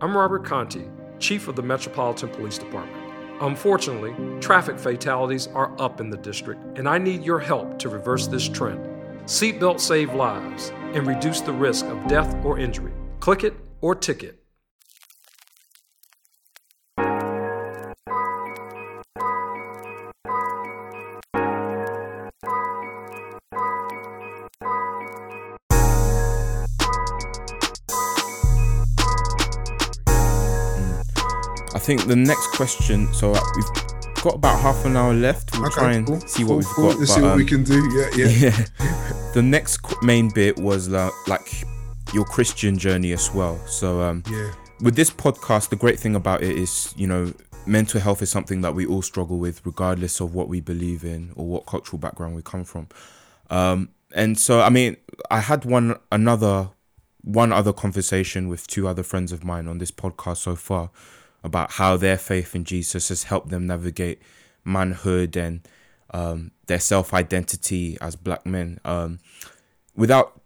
I'm Robert Contee, Chief of the Metropolitan Police Department. Unfortunately, traffic fatalities are up in the district, and I need your help to reverse this trend. Seatbelts save lives and reduce the risk of death or injury. Click it or ticket. Think the next question. So we've got about half an hour left. We'll try and cool, see cool, what we've cool. got. Let's but, see what we um, can do. Yeah, yeah. yeah. the next main bit was uh, like your Christian journey as well. So um, Yeah. with this podcast, the great thing about it is, you know, mental health is something that we all struggle with, regardless of what we believe in or what cultural background we come from. Um, and so, I mean, I had one another one other conversation with two other friends of mine on this podcast so far about how their faith in Jesus has helped them navigate manhood and um, their self identity as black men. Um, without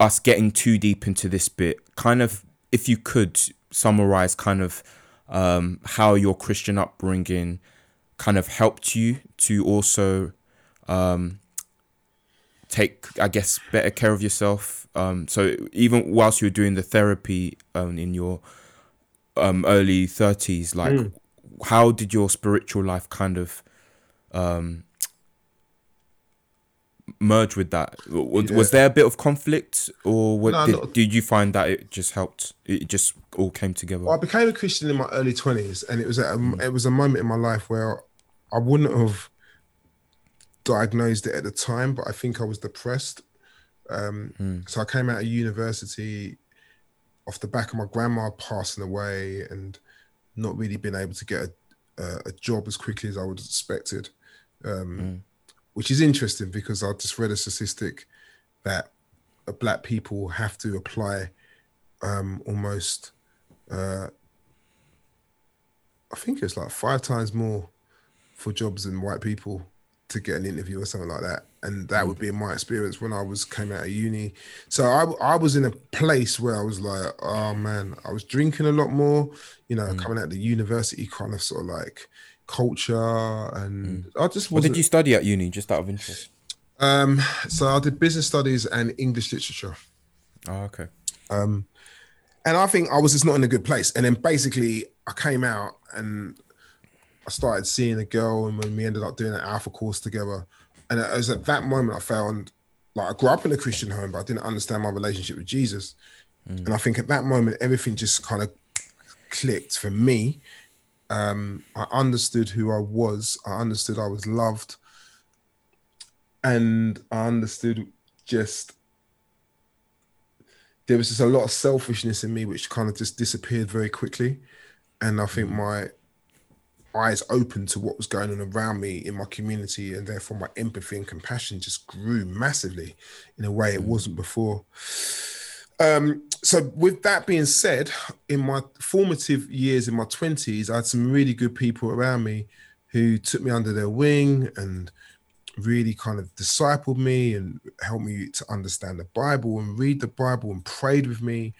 us getting too deep into this bit, kind of, if you could summarize kind of um, how your Christian upbringing kind of helped you to also um, take, I guess, better care of yourself. Um, so even whilst you were doing the therapy um, in your um, early thirties, like how did your spiritual life kind of um, merge with that? Was, was there a bit of conflict, or what, No, did, not- did you find that it just helped? It just all came together. Well, I became a Christian in my early twenties, and it was at a, it was a moment in my life where I wouldn't have diagnosed it at the time, but I think I was depressed. Um, So I came out of university off the back of my grandma passing away, and not really being able to get a, a, a job as quickly as I would have expected. Um, Which is interesting because I just read a statistic that uh, black people have to apply um, almost uh, I think it's like five times more for jobs than white people to get an interview or something like that. And that would be my experience when I was came out of uni. So I, I was in a place where I was like, oh man, I was drinking a lot more, you know, coming out of the university kind of sort of like culture. And I just what did you study at uni? Just out of interest. um, so I did business studies and English literature. Oh, okay. Um, and I think I was just not in a good place. And then basically, I came out and I started seeing a girl, and when we ended up doing an alpha course together, and it was at that moment I found like I grew up in a Christian home, but I didn't understand my relationship with Jesus. And I think at that moment, everything just kind of clicked for me. Um, I understood who I was. I understood I was loved, and I understood just there was just a lot of selfishness in me which kind of just disappeared very quickly and i think my eyes open to what was going on around me in my community and therefore my empathy and compassion just grew massively in a way it wasn't before. Um, so with that being said in my formative years in my 20s i had some really good people around me who took me under their wing and really kind of discipled me and helped me to understand the Bible and read the Bible and prayed with me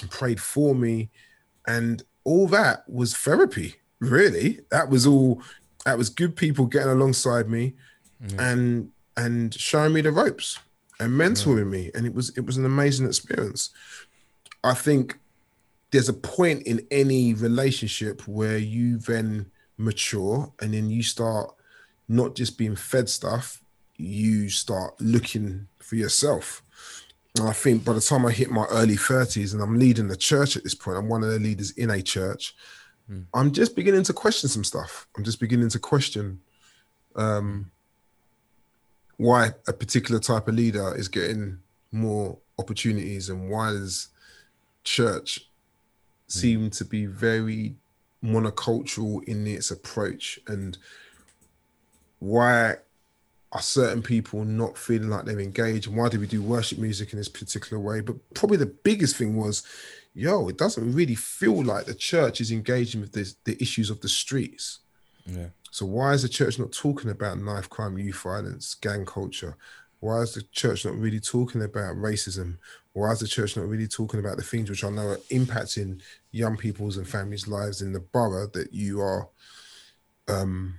and prayed for me. And all that was therapy, really. That was all that was good people getting alongside me mm-hmm. and and showing me the ropes and mentoring me. And it was it was an amazing experience. I think there's a point in any relationship where you then mature and then you start not just being fed stuff, you start looking for yourself. And I think by the time I hit my early 30s and I'm leading the church at this point, I'm one of the leaders in a church. I'm just beginning to question some stuff. I'm just beginning to question um, why a particular type of leader is getting more opportunities and why does church seem to be very monocultural in its approach and why are certain people not feeling like they're engaged? And why do we do worship music in this particular way? But probably the biggest thing was yo it doesn't really feel like the church is engaging with this, the issues of the streets Yeah. so why is the church not talking about knife crime youth violence gang culture Why is the church not really talking about racism? Why is the church not really talking about the things which I know are impacting young people's and families' lives in the borough that you are um,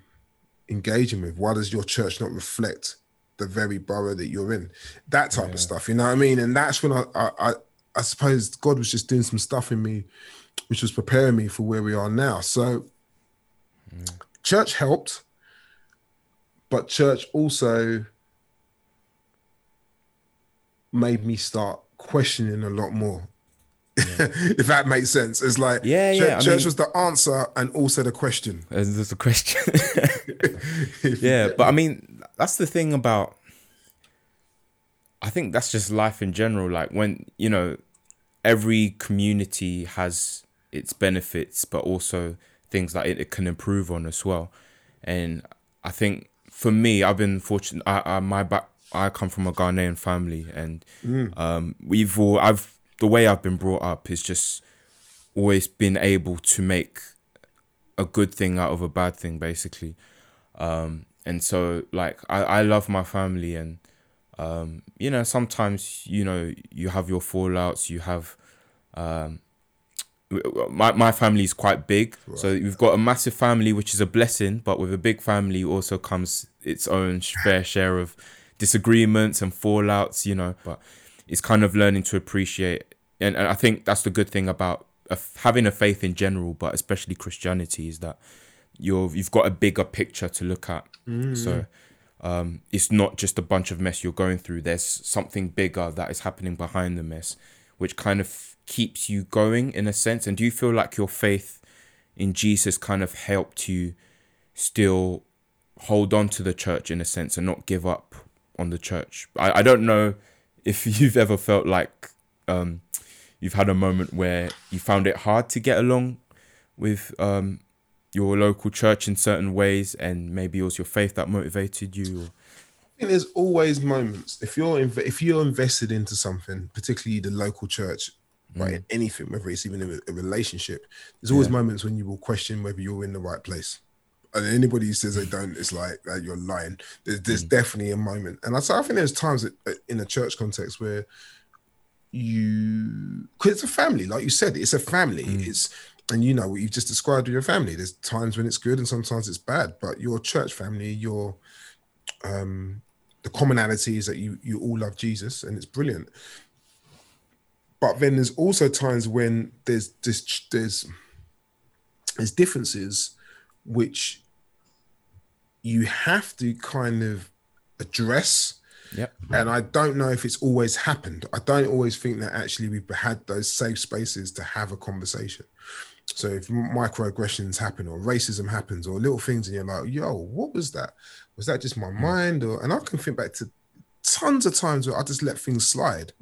engaging with? Why does your church not reflect the very borough that you're in? That type yeah. of stuff, you know what I mean? And that's when I, I, I, I suppose God was just doing some stuff in me, which was preparing me for where we are now. So, mm. church helped, but church also made me start questioning a lot more. Yeah. if that makes sense, it's like yeah, church, yeah. church mean, was the answer and also the question. There's the question. yeah, but I mean, that's the thing about. I think that's just life in general. Like when you know, every community has its benefits, but also things that it, it can improve on as well. And I think for me, I've been fortunate. I, I my back I come from a Ghanaian family, and mm. um, we've all I've the way I've been brought up is just always been able to make a good thing out of a bad thing, basically. Um, and so, like, I, I love my family, and um, you know, sometimes you know you have your fallouts, you have. Um, my my family is quite big, right. so we've got a massive family, which is a blessing. But with a big family, also comes its own fair share of disagreements and fallouts, you know, but it's kind of learning to appreciate. And, and I think that's the good thing about a, having a faith in general, but especially Christianity, is that you're you've got a bigger picture to look at. Mm. So um, it's not just a bunch of mess you're going through. There's something bigger that is happening behind the mess, which kind of keeps you going in a sense. And do you feel like your faith in Jesus kind of helped you still hold on to the church in a sense and not give up on the church. I, I don't know if you've ever felt like um, you've had a moment where you found it hard to get along with um, your local church in certain ways, and maybe it was your faith that motivated you. Or... I think there's always moments if you're inv- if you're invested into something, particularly the local church, mm. right? Anything, whether it's even a, a relationship, there's always yeah. moments when you will question whether you're in the right place and anybody who says they don't, it's like uh, you're lying. There's, there's mm. definitely a moment, and I, I think there's times that, uh, in a church context where you, because it's a family, like you said, it's a family. Mm. It's and you know what you've just described with your family. There's times when it's good and sometimes it's bad, but your church family, your um the commonality is that you you all love Jesus and it's brilliant. But then there's also times when there's this there's there's differences which you have to kind of address. Yep. And I don't know if it's always happened. I don't always think that actually we've had those safe spaces to have a conversation. So if microaggressions happen or racism happens or little things and you're like, yo, what was that? Was that just my mind? Or and I can think back to tons of times where I just let things slide.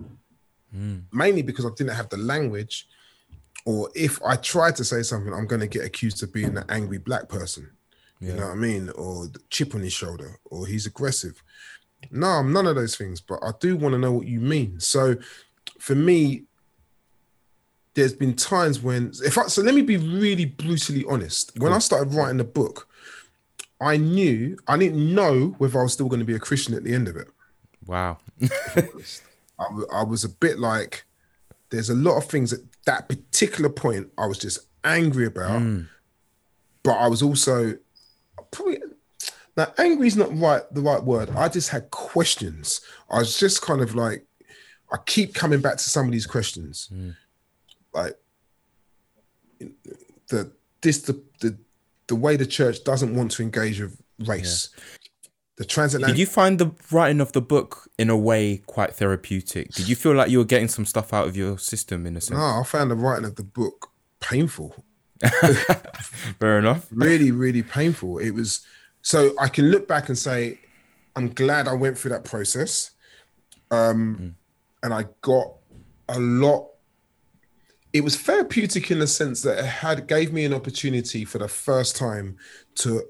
Mm. Mainly because I didn't have the language or if I try to say something, I'm going to get accused of being an angry black person. Yeah. You know what I mean? Or the chip on his shoulder, or he's aggressive. No, I'm none of those things, but I do want to know what you mean. So for me, there's been times when if I so let me be really brutally honest. When I started writing the book, I knew I didn't know whether I was still going to be a Christian at the end of it. Wow. I, I was a bit like, there's a lot of things that that particular point I was just angry about, mm. but I was also probably now angry is not right the right word. I just had questions. I was just kind of like, I keep coming back to some of these questions, mm. Like the this the the the way the church doesn't want to engage with race. Yeah. The transatlantic. Did you find the writing of the book in a way quite therapeutic? Did you feel like you were getting some stuff out of your system in a sense? No, I found the writing of the book painful. Fair enough. really, really painful. It was so I can look back and say, I'm glad I went through that process. Um, mm. and I got a lot. It was therapeutic in the sense that it had gave me an opportunity for the first time to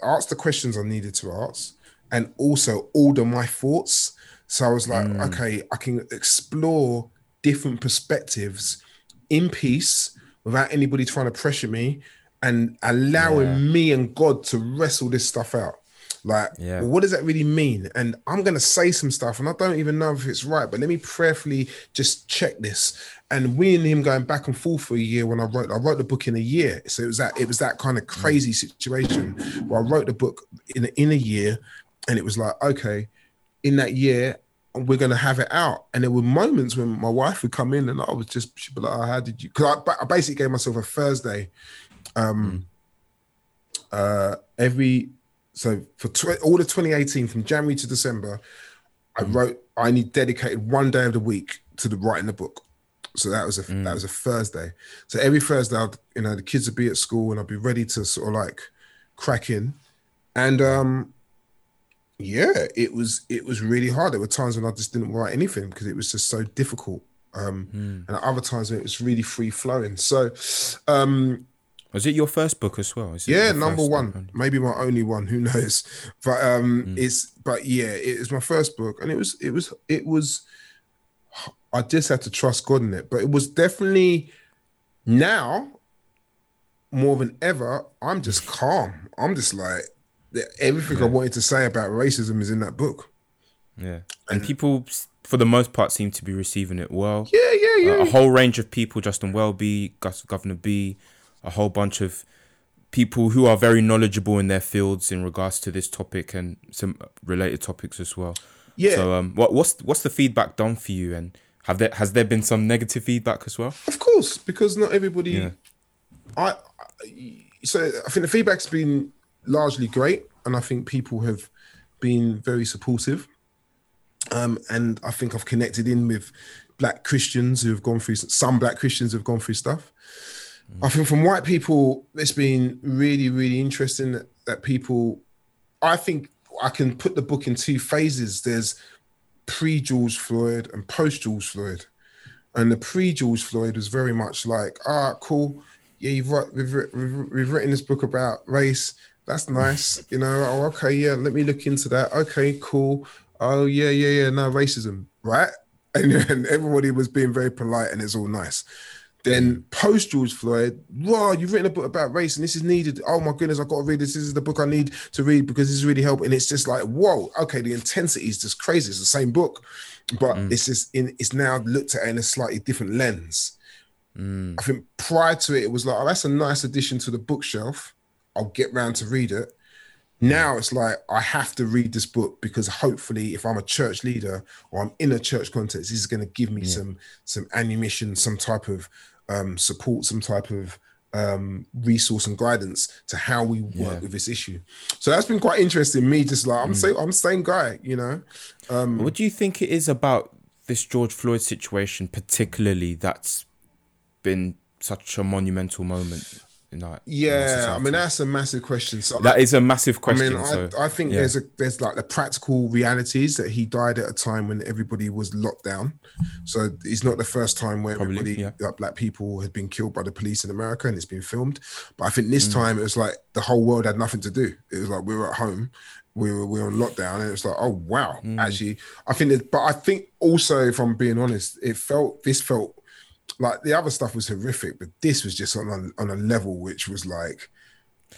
ask the questions I needed to ask and also order my thoughts. So I was like, mm. okay, I can explore different perspectives in peace without anybody trying to pressure me and allowing yeah. me and God to wrestle this stuff out. Like, Yeah. well, what does that really mean? And I'm gonna say some stuff, and I don't even know if it's right, but let me prayerfully just check this. And we and him going back and forth for a year when I wrote I wrote the book in a year. So it was that it was that kind of crazy situation where I wrote the book in in a year, and it was like, okay, in that year, we're gonna have it out. And there were moments when my wife would come in and I was just she'd be like, oh, how did you because I, I basically gave myself a Thursday um uh every so for tw- all of 2018 from January to December, I wrote I only dedicated one day of the week to the writing the book. So that was a that was a Thursday. So every Thursday, I'd, you know, the kids would be at school and I'd be ready to sort of like crack in. And um yeah, it was it was really hard. There were times when I just didn't write anything because it was just so difficult. Um and at other times when it was really free flowing. So um Was it your first book as well? Is it yeah, number one, book? maybe my only one. Who knows? But um, it's but yeah, it was my first book, and it was it was it was. I just had to trust God in it, but it was definitely now more than ever. I'm just calm. I'm just like everything I wanted to say about racism is in that book. Yeah, and people, for the most part, seem to be receiving it well. Yeah, yeah, yeah. Uh, a whole range of people, Justin Welby, Gus, Guvna B, a whole bunch of people who are very knowledgeable in their fields in regards to this topic and some related topics as well. Yeah. So, um, what what's what's the feedback done for you, and have there has there been some negative feedback as well? Of course, because not everybody. Yeah. I, I so I think the feedback's been largely great, and I think people have been very supportive. Um, and I think I've connected in with black Christians who have gone through some black Christians have gone through stuff. I think from white people, it's been really, really interesting that, that people. I think I can put the book in two phases. There's pre George Floyd and post George Floyd. And the pre George Floyd was very much like, ah, cool. Yeah, you've we've, we've, we've written this book about race. That's nice. You know, oh, okay, yeah, let me look into that. Okay, cool. Oh, yeah, yeah, yeah, no, racism, right? And, and everybody was being very polite and it's all nice. Then post George Floyd, wow, you've written a book about race and this is needed. Oh my goodness, I've got to read this. This is the book I need to read because this is really helping. And it's just like, whoa, okay, the intensity is just crazy. It's the same book, but mm. it's just in it's now looked at in a slightly different lens. Mm. I think prior to it, it was like, oh, that's a nice addition to the bookshelf. I'll get round to read it. Mm. Now it's like I have to read this book because hopefully, if I'm a church leader or I'm in a church context, this is going to give me some some ammunition, some type of um, support, some type of um, resource and guidance to how we work Yeah. with this issue. So that's been quite interesting. Me just like I'm saying, I'm same guy, you know. Um, What do you think it is about this George Floyd situation, particularly, that's been such a monumental moment? In our, in our yeah, I mean that's a massive question. So that is a massive I question. mean, I, I think yeah. there's a there's like the practical realities that he died at a time when everybody was locked down. So it's not the first time where Probably, everybody, yeah. like black people, had been killed by the police in America, and it's been filmed. But I think this Mm. time it was like the whole world had nothing to do. It was like we were at home, we were we were on lockdown, and it was like, oh wow, Mm. actually, I think. That, but I think also, if I'm being honest, it felt this felt like the other stuff was horrific, but this was just on a, on a level which was like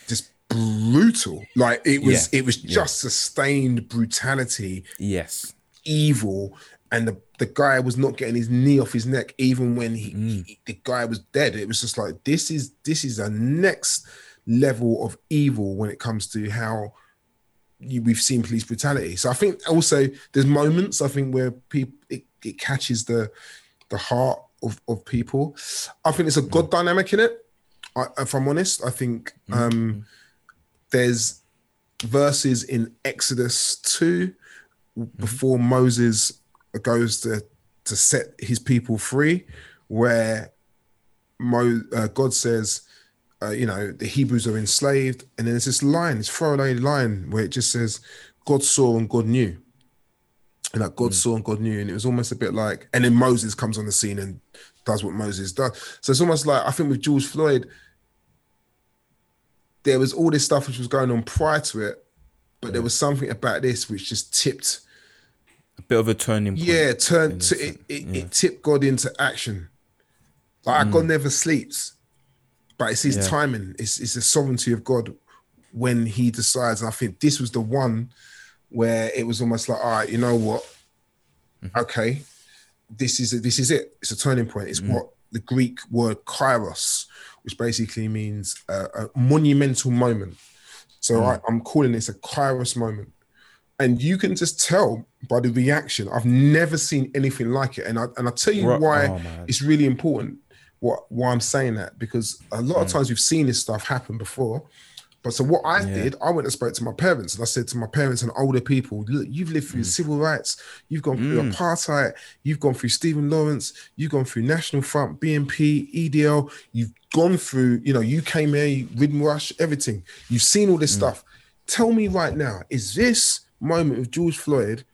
just brutal. Like it was, Yeah, it was yeah. just sustained brutality, yes. evil, and the the guy was not getting his knee off his neck even when he, Mm. he- the guy was dead. It was just like this is this is a next level of evil when it comes to how you, we've seen police brutality. So I think also there's moments I think where people it, it catches the the heart of, of people. I think there's a God dynamic in it. I, if I'm honest, I think um, there's verses in Exodus 2 before Moses goes to to set his people free, where Mo, uh, God says, uh, you know, the Hebrews are enslaved, and then there's this line, this throwaway line where it just says, God saw and God knew. And like God mm. saw and God knew, and it was almost a bit like, and then Moses comes on the scene and does what Moses does. So it's almost like I think with George Floyd, there was all this stuff which was going on prior to it, but there was something about this which just tipped, A bit of a turning point. yeah, in turned to it, it, yeah. it tipped God into action. Like mm. God never sleeps, but it's His Yeah. timing. It's it's the sovereignty of God when he decides, and I think this was the one where it was almost like, all right, you know what? Mm-hmm. Okay, this is this is it. It's a turning point. It's mm-hmm. what the Greek word kairos, which basically means a, a monumental moment. So mm. I, am calling this a kairos moment. And you can just tell by the reaction. I've never seen anything like it. And I and I tell you why oh, it's really important what why I'm saying that because a lot mm. of times we've seen this stuff happen before. But so what I yeah. did, I went and spoke to my parents, and I said to my parents and older people, "Look, you've lived through mm. civil rights, you've gone through mm. apartheid, you've gone through Stephen Lawrence, you've gone through National Front, BNP, EDL, you've gone through, you know, you came here, you Windrush, everything. You've seen all this mm. stuff. Tell me right now, is this moment of George Floyd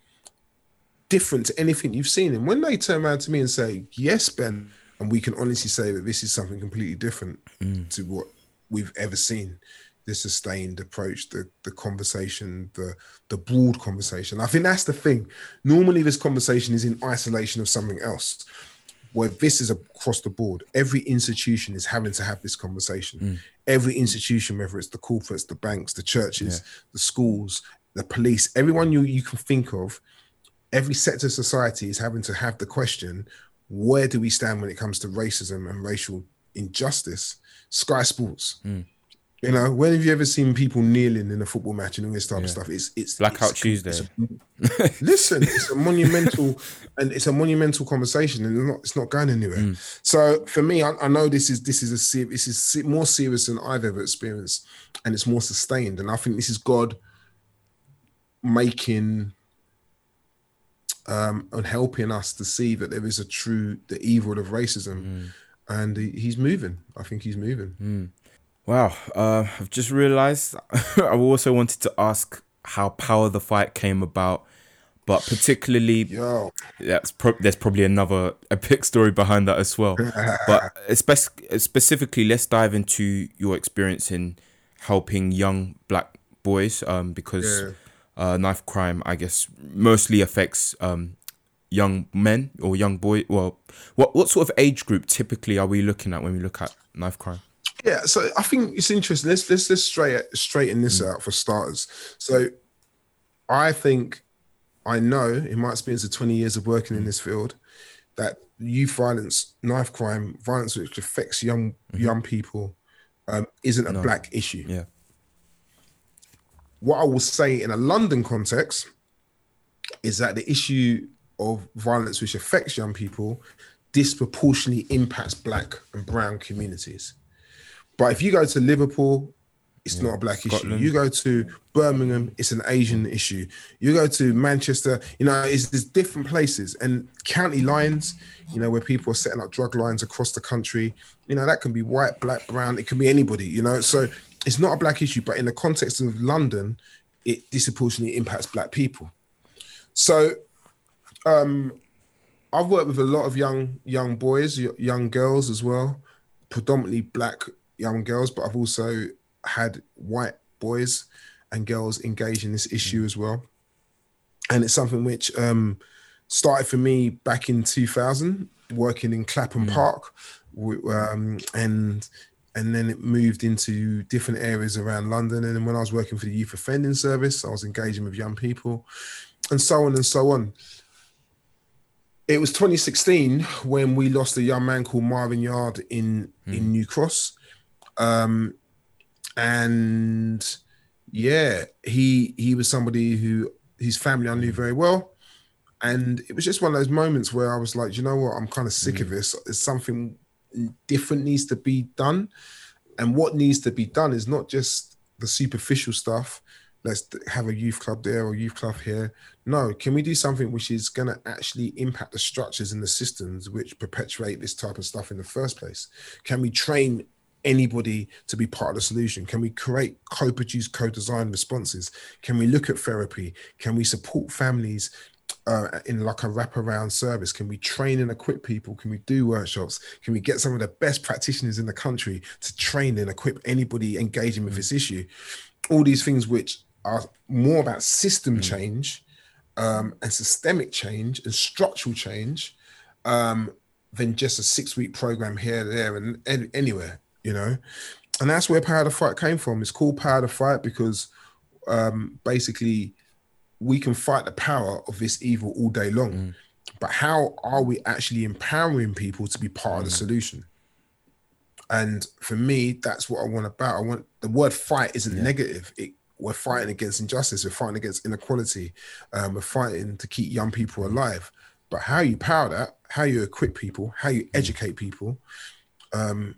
different to anything you've seen? And when they turn around to me and say, "Yes, Ben," and we can honestly say that this is something completely different mm. to what we've ever seen the sustained approach, the the conversation, the the broad conversation. I think that's the thing. Normally, this conversation is in isolation of something else. Where this is across the board, every institution is having to have this conversation. Mm. Every institution, whether it's the corporates, the banks, the churches, yeah. the schools, the police, everyone you, you can think of, every sector of society is having to have the question where do we stand when it comes to racism and racial injustice? Sky Sports. Mm. You know, when have you ever seen people kneeling in a football match and all this type yeah. of stuff? It's it's blackout it's, Tuesday. It's a, listen, it's a monumental and it's a monumental conversation, and it's not it's not going anywhere. Mm. So for me, I, I, know this is this is a this is more serious than I've ever experienced, and it's more sustained. And I think this is God making um, and helping us to see that there is a true the evil of racism, mm. and he, he's moving. I think he's moving. Mm. Wow, uh, I've just realised I also wanted to ask how Power the Fight came about, but particularly, Yo. that's pro- there's probably another epic story behind that as well. but spe- specifically, let's dive into your experience in helping young black boys, um, because yeah. uh, knife crime, I guess, mostly affects um, young men or young boy. Well, what what sort of age group typically are we looking at when we look at knife crime? Yeah, so I think it's interesting. Let's let's let's straight straighten this mm. out for starters. So, I think I know in my experience of twenty years of working in mm. this field that youth violence, knife crime, violence which affects young mm-hmm. young people, um, isn't a no. black issue. Yeah. What I will say in a London context is that the issue of violence which affects young people disproportionately impacts black and brown communities. But if you go to Liverpool, it's yeah. not a black Scotland. issue. You go to Birmingham, it's an Asian issue. You go to Manchester, you know, it's there's different places and county lines, you know, where people are setting up drug lines across the country. You know, that can be white, black, brown, it can be anybody, you know. So it's not a black issue, but in the context of London, it disproportionately impacts black people. So um I've worked with a lot of young young boys, young girls as well, predominantly black young girls, but I've also had white boys and girls engage in this issue as well. And it's something which um, started for me back in 2000, working in Clapham mm. Park, um, and and then it moved into different areas around London. And then when I was working for the Youth Offending Service, I was engaging with young people, and so on and so on. It was 2016 when we lost a young man called Marvin Yard in mm. in New Cross. Um, and yeah, he he was somebody who his family I knew very well. And it was just one of those moments where I was like, you know what, I'm kind of sick mm. of this. It's something different needs to be done. And what needs to be done is not just the superficial stuff. Let's have a youth club there or youth club here. No, can we do something which is going to actually impact the structures and the systems which perpetuate this type of stuff in the first place? Can we train anybody to be part of the solution? Can we create co-produce, co-design responses? Can we look at therapy? Can we support families uh, in like a wraparound service? Can we train and equip people? Can we do workshops? Can we get some of the best practitioners in the country to train and equip anybody engaging with this issue? All these things which are more about system mm. change um, and systemic change and structural change um, than just a six week program here, there, and anywhere you know. and that's where Power the Fight came from. It's called Power the Fight because um, basically we can fight the power of this evil all day long. Mm. But how are we actually empowering people to be part mm. of the mm. solution? And for me, that's what I want about. I want the word fight isn't yeah. negative. It, we're fighting against injustice. We're fighting against inequality. Um, we're fighting to keep young people alive. But how you power that, how you equip people, how you educate people, um,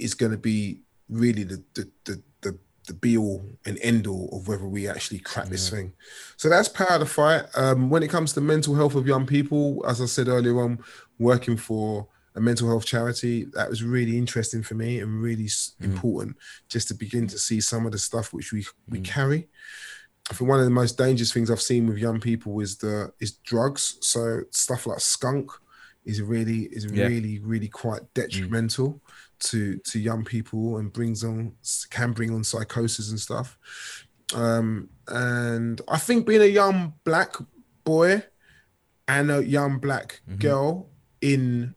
is going to be really the, the the the the be all and end all of whether we actually crack yeah. this thing. So that's power to fight. Um, when it comes to mental health of young people, as I said earlier on, working for a mental health charity, that was really interesting for me and really mm. important just to begin to see some of the stuff which we we mm. carry. I think one of the most dangerous things I've seen with young people is the is drugs. So stuff like skunk is really is yeah. really really quite detrimental. Mm to to young people and brings on can bring on psychosis and stuff. Um, and I think being a young black boy and a young black mm-hmm. girl in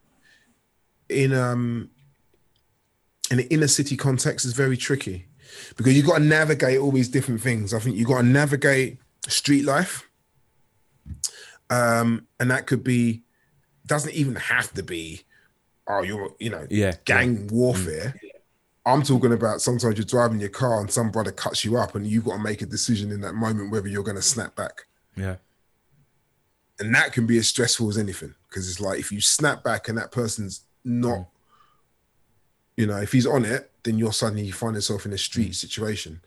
in um in an inner city context is very tricky because you've got to navigate all these different things. I think you've got to navigate street life. Um, and that could be doesn't even have to be oh, you're, you know, yeah, gang yeah. warfare. Mm. I'm talking about sometimes you're driving your car and some brother cuts you up and you've got to make a decision in that moment whether you're going to snap back. Yeah. And that can be as stressful as anything because it's like if you snap back and that person's not, mm. you know, if he's on it, then you're suddenly you find yourself in a street mm. situation.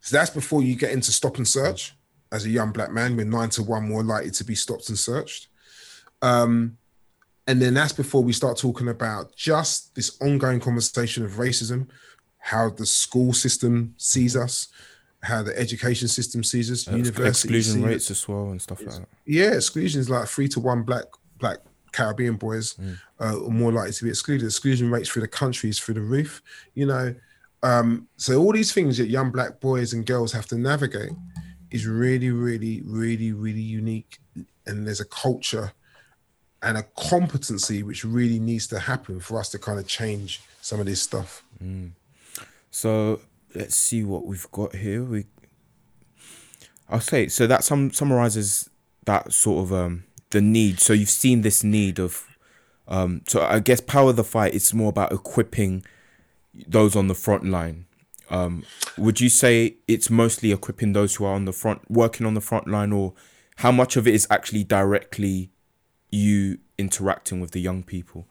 So that's before you get into stop and search. As a young black man, we're nine to one more likely to be stopped and searched. Um, and then that's before we start talking about just this ongoing conversation of racism, how the school system sees us, how the education system sees us, uh, university exclusion rates as well and stuff like that. Yeah, exclusion is like three to one black black Caribbean boys mm. uh, are more likely to be excluded. Exclusion rates through the country is through the roof. You know, um, so all these things that young black boys and girls have to navigate is really, really, really, really unique. And there's a culture and a competency which really needs to happen for us to kind of change some of this stuff. Mm. So let's see what we've got here. We, I'll say so that some summarizes that sort of um the need. So you've seen this need of, um. So I guess power the fight. It's more about equipping those on the front line. Um, would you say it's mostly equipping those who are on the front, working on the front line, or how much of it is actually directly you interacting with the young people?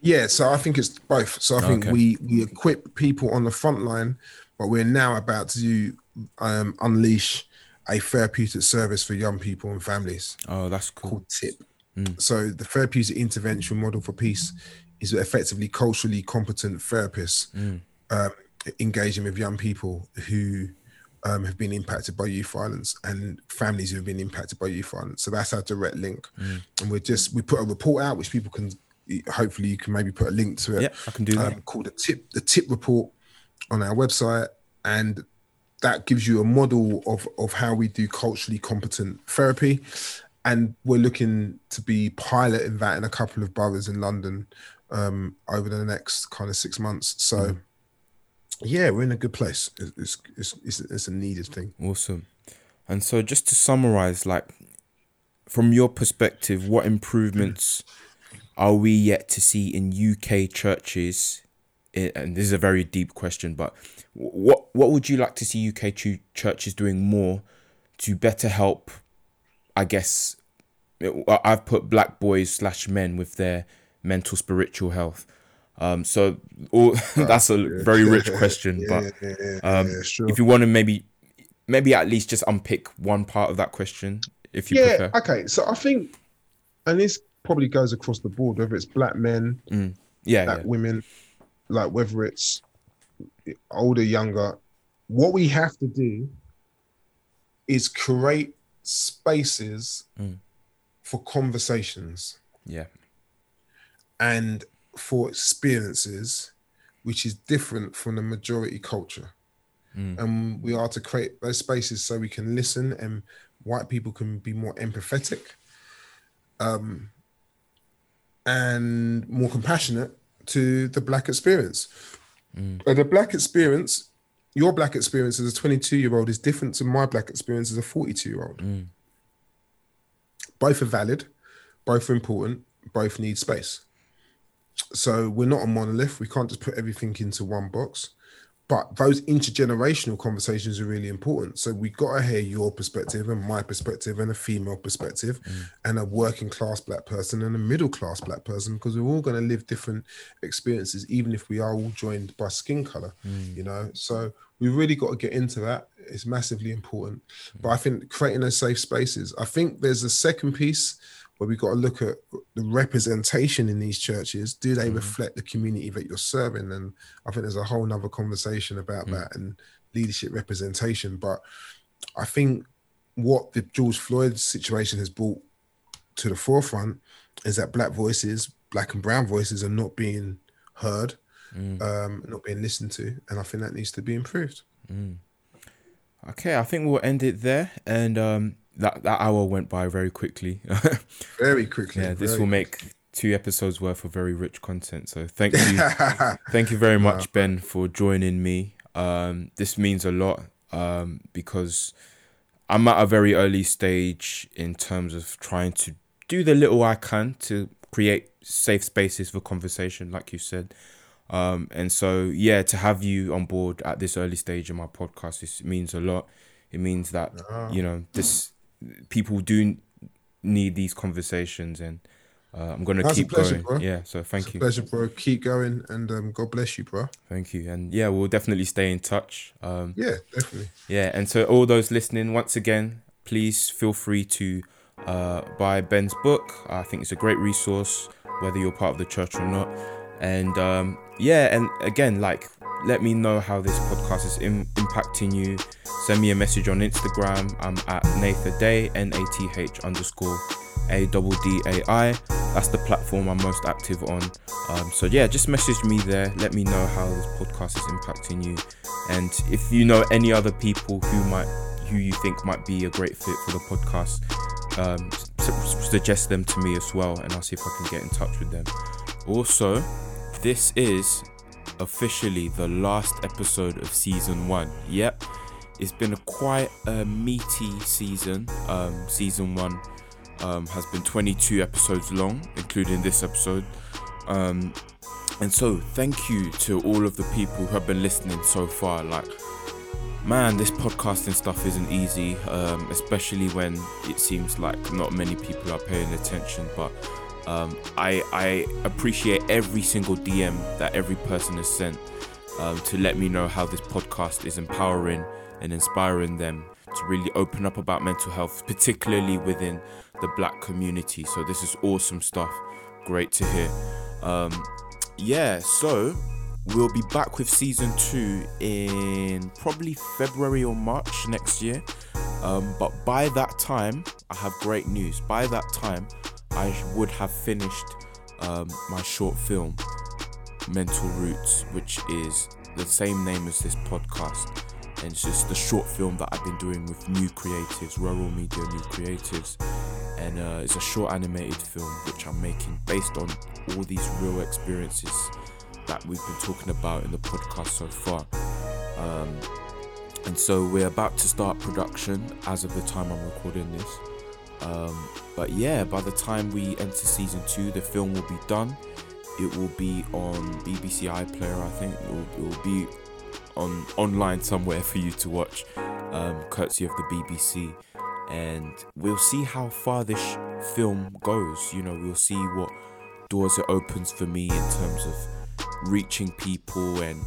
Yeah, so I think it's both. So I think okay. we we equip people on the front line, but we're now about to um, unleash a therapeutic service for young people and families. Oh, that's cool. Called TIP. Mm. So the therapeutic intervention model for peace is effectively culturally competent therapists mm. um, engaging with young people who um, have been impacted by youth violence and families who have been impacted by youth violence. So that's our direct link. Mm. And we're just we put a report out which people can hopefully you can maybe put a link to it. Yeah, I can do that. Um, called the tip the tip report on our website and that gives you a model of of how we do culturally competent therapy and we're looking to be piloting that in a couple of boroughs in London um, over the next kind of six months. So mm yeah, we're in a good place. It's, it's, it's, it's a needed thing. Awesome. And so, just to summarize, like from your perspective, what improvements are we yet to see in UK churches? And this is a very deep question, but what what would you like to see UK churches doing more to better help? I guess I've put black boys slash men with their mental spiritual health. Um, so all, that's a very rich question, but um, if you want to maybe maybe at least just unpick one part of that question, if you yeah, prefer. okay. So I think, and this probably goes across the board, whether it's black men, mm. yeah, black yeah. women, like whether it's older, younger. What we have to do is create spaces mm. for conversations. Yeah. And for experiences which is different from the majority culture. Mm. And we are to create those spaces so we can listen and white people can be more empathetic um, and more compassionate to the black experience. And the black experience, your black experience as a 22 year old is different to my black experience as a 42 year old. Both are valid, both are important, both need space. So we're not a monolith. We can't just put everything into one box. But those intergenerational conversations are really important. So we got to hear your perspective and my perspective and a female perspective mm. and a working class black person and a middle class black person because we're all going to live different experiences, even if we are all joined by skin color, mm. you know. So we really got to get into that. It's massively important. Mm. But I think creating those safe spaces, I think there's a second piece where we got to look at the representation in these churches. Do they reflect the community that you're serving? And I think there's a whole nother conversation about that and leadership representation. But I think what the George Floyd situation has brought to the forefront is that black voices, black and brown voices, are not being heard, um, not being listened to, and I think that needs to be improved. Okay, I think we'll end it there. And um, that that hour went by very quickly. Very quickly. yeah, this will make two episodes worth of very rich content. So thank you, thank you very much, Ben, for joining me. Um, this means a lot um, because I'm at a very early stage in terms of trying to do the little I can to create safe spaces for conversation, like you said. Um, and so, yeah, to have you on board at this early stage in my podcast, this means a lot. It means that you know this people do need these conversations, and uh, I'm gonna That's keep pleasure, going. bro. Yeah, so thank It's you, pleasure, bro. Keep going, and um, God bless you, bro. thank you, and yeah, we'll definitely stay in touch. Um, Yeah, definitely. yeah, and to all those listening, once again, please feel free to uh, buy Ben's book. I think it's a great resource, whether you're part of the church or not. And um, yeah, and again, like, let me know how this podcast is Im- impacting you. Send me a message on Instagram. I'm at Nathaday, N A T H underscore A double D A I. That's the platform I'm most active on. Um, so yeah, just message me there. Let me know how this podcast is impacting you. And if you know any other people who might, who you think might be a great fit for the podcast, um, su- suggest them to me as well, and I'll see if I can get in touch with them. Also, this is officially the last episode of season one. Yep, it's been a quite a meaty season. Um, season one um, has been 22 episodes long, including this episode. Um, and so, thank you to all of the people who have been listening so far. Like, man, this podcasting stuff isn't easy, um, especially when it seems like not many people are paying attention. But um, I, I appreciate every single DM that every person has sent um, to let me know how this podcast is empowering and inspiring them to really open up about mental health, particularly within the black community. So, this is awesome stuff. Great to hear. Um, yeah, so we'll be back with season two in probably February or March next year. Um, but by that time, I have great news. By that time, I would have finished um, my short film, Mental Roots, which is the same name as this podcast. And it's just the short film that I've been doing with new creatives, Rural Media New Creatives. And uh, it's a short animated film which I'm making based on all these real experiences that we've been talking about in the podcast so far. Um, and so we're about to start production as of the time I'm recording this. Um, but yeah, by the time we enter season two, the film will be done. It will be on BBC iPlayer, I think. It will, it will be on online somewhere for you to watch, um, courtesy of the BBC. And we'll see how far this sh- film goes. You know, we'll see what doors it opens for me in terms of reaching people and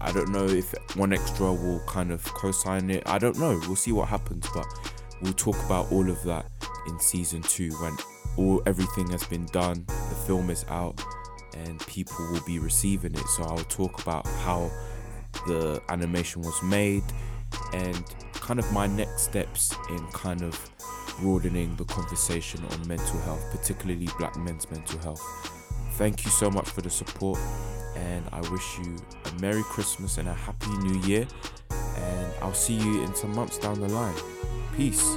I don't know if one extra will kind of co-sign it. I don't know. We'll see what happens, but we'll talk about all of that in season two when all everything has been done, the film is out, and people will be receiving it. So I'll talk about how the animation was made and kind of my next steps in kind of broadening the conversation on mental health, particularly black men's mental health. Thank you so much for the support, and I wish you a Merry Christmas and a Happy New Year. And I'll see you in some months down the line. Peace.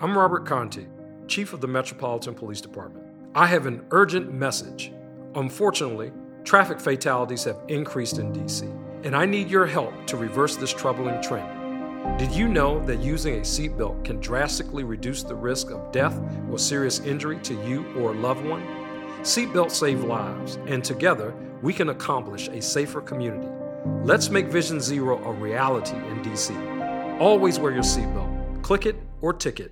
I'm Robert Contee, Chief of the Metropolitan Police Department. I have an urgent message. Unfortunately, traffic fatalities have increased in DC, and I need your help to reverse this troubling trend. Did you know that using a seatbelt can drastically reduce the risk of death or serious injury to you or a loved one? Seatbelts save lives, and together we can accomplish a safer community. Let's make Vision Zero a reality in DC. Always wear your seatbelt. Click it or ticket.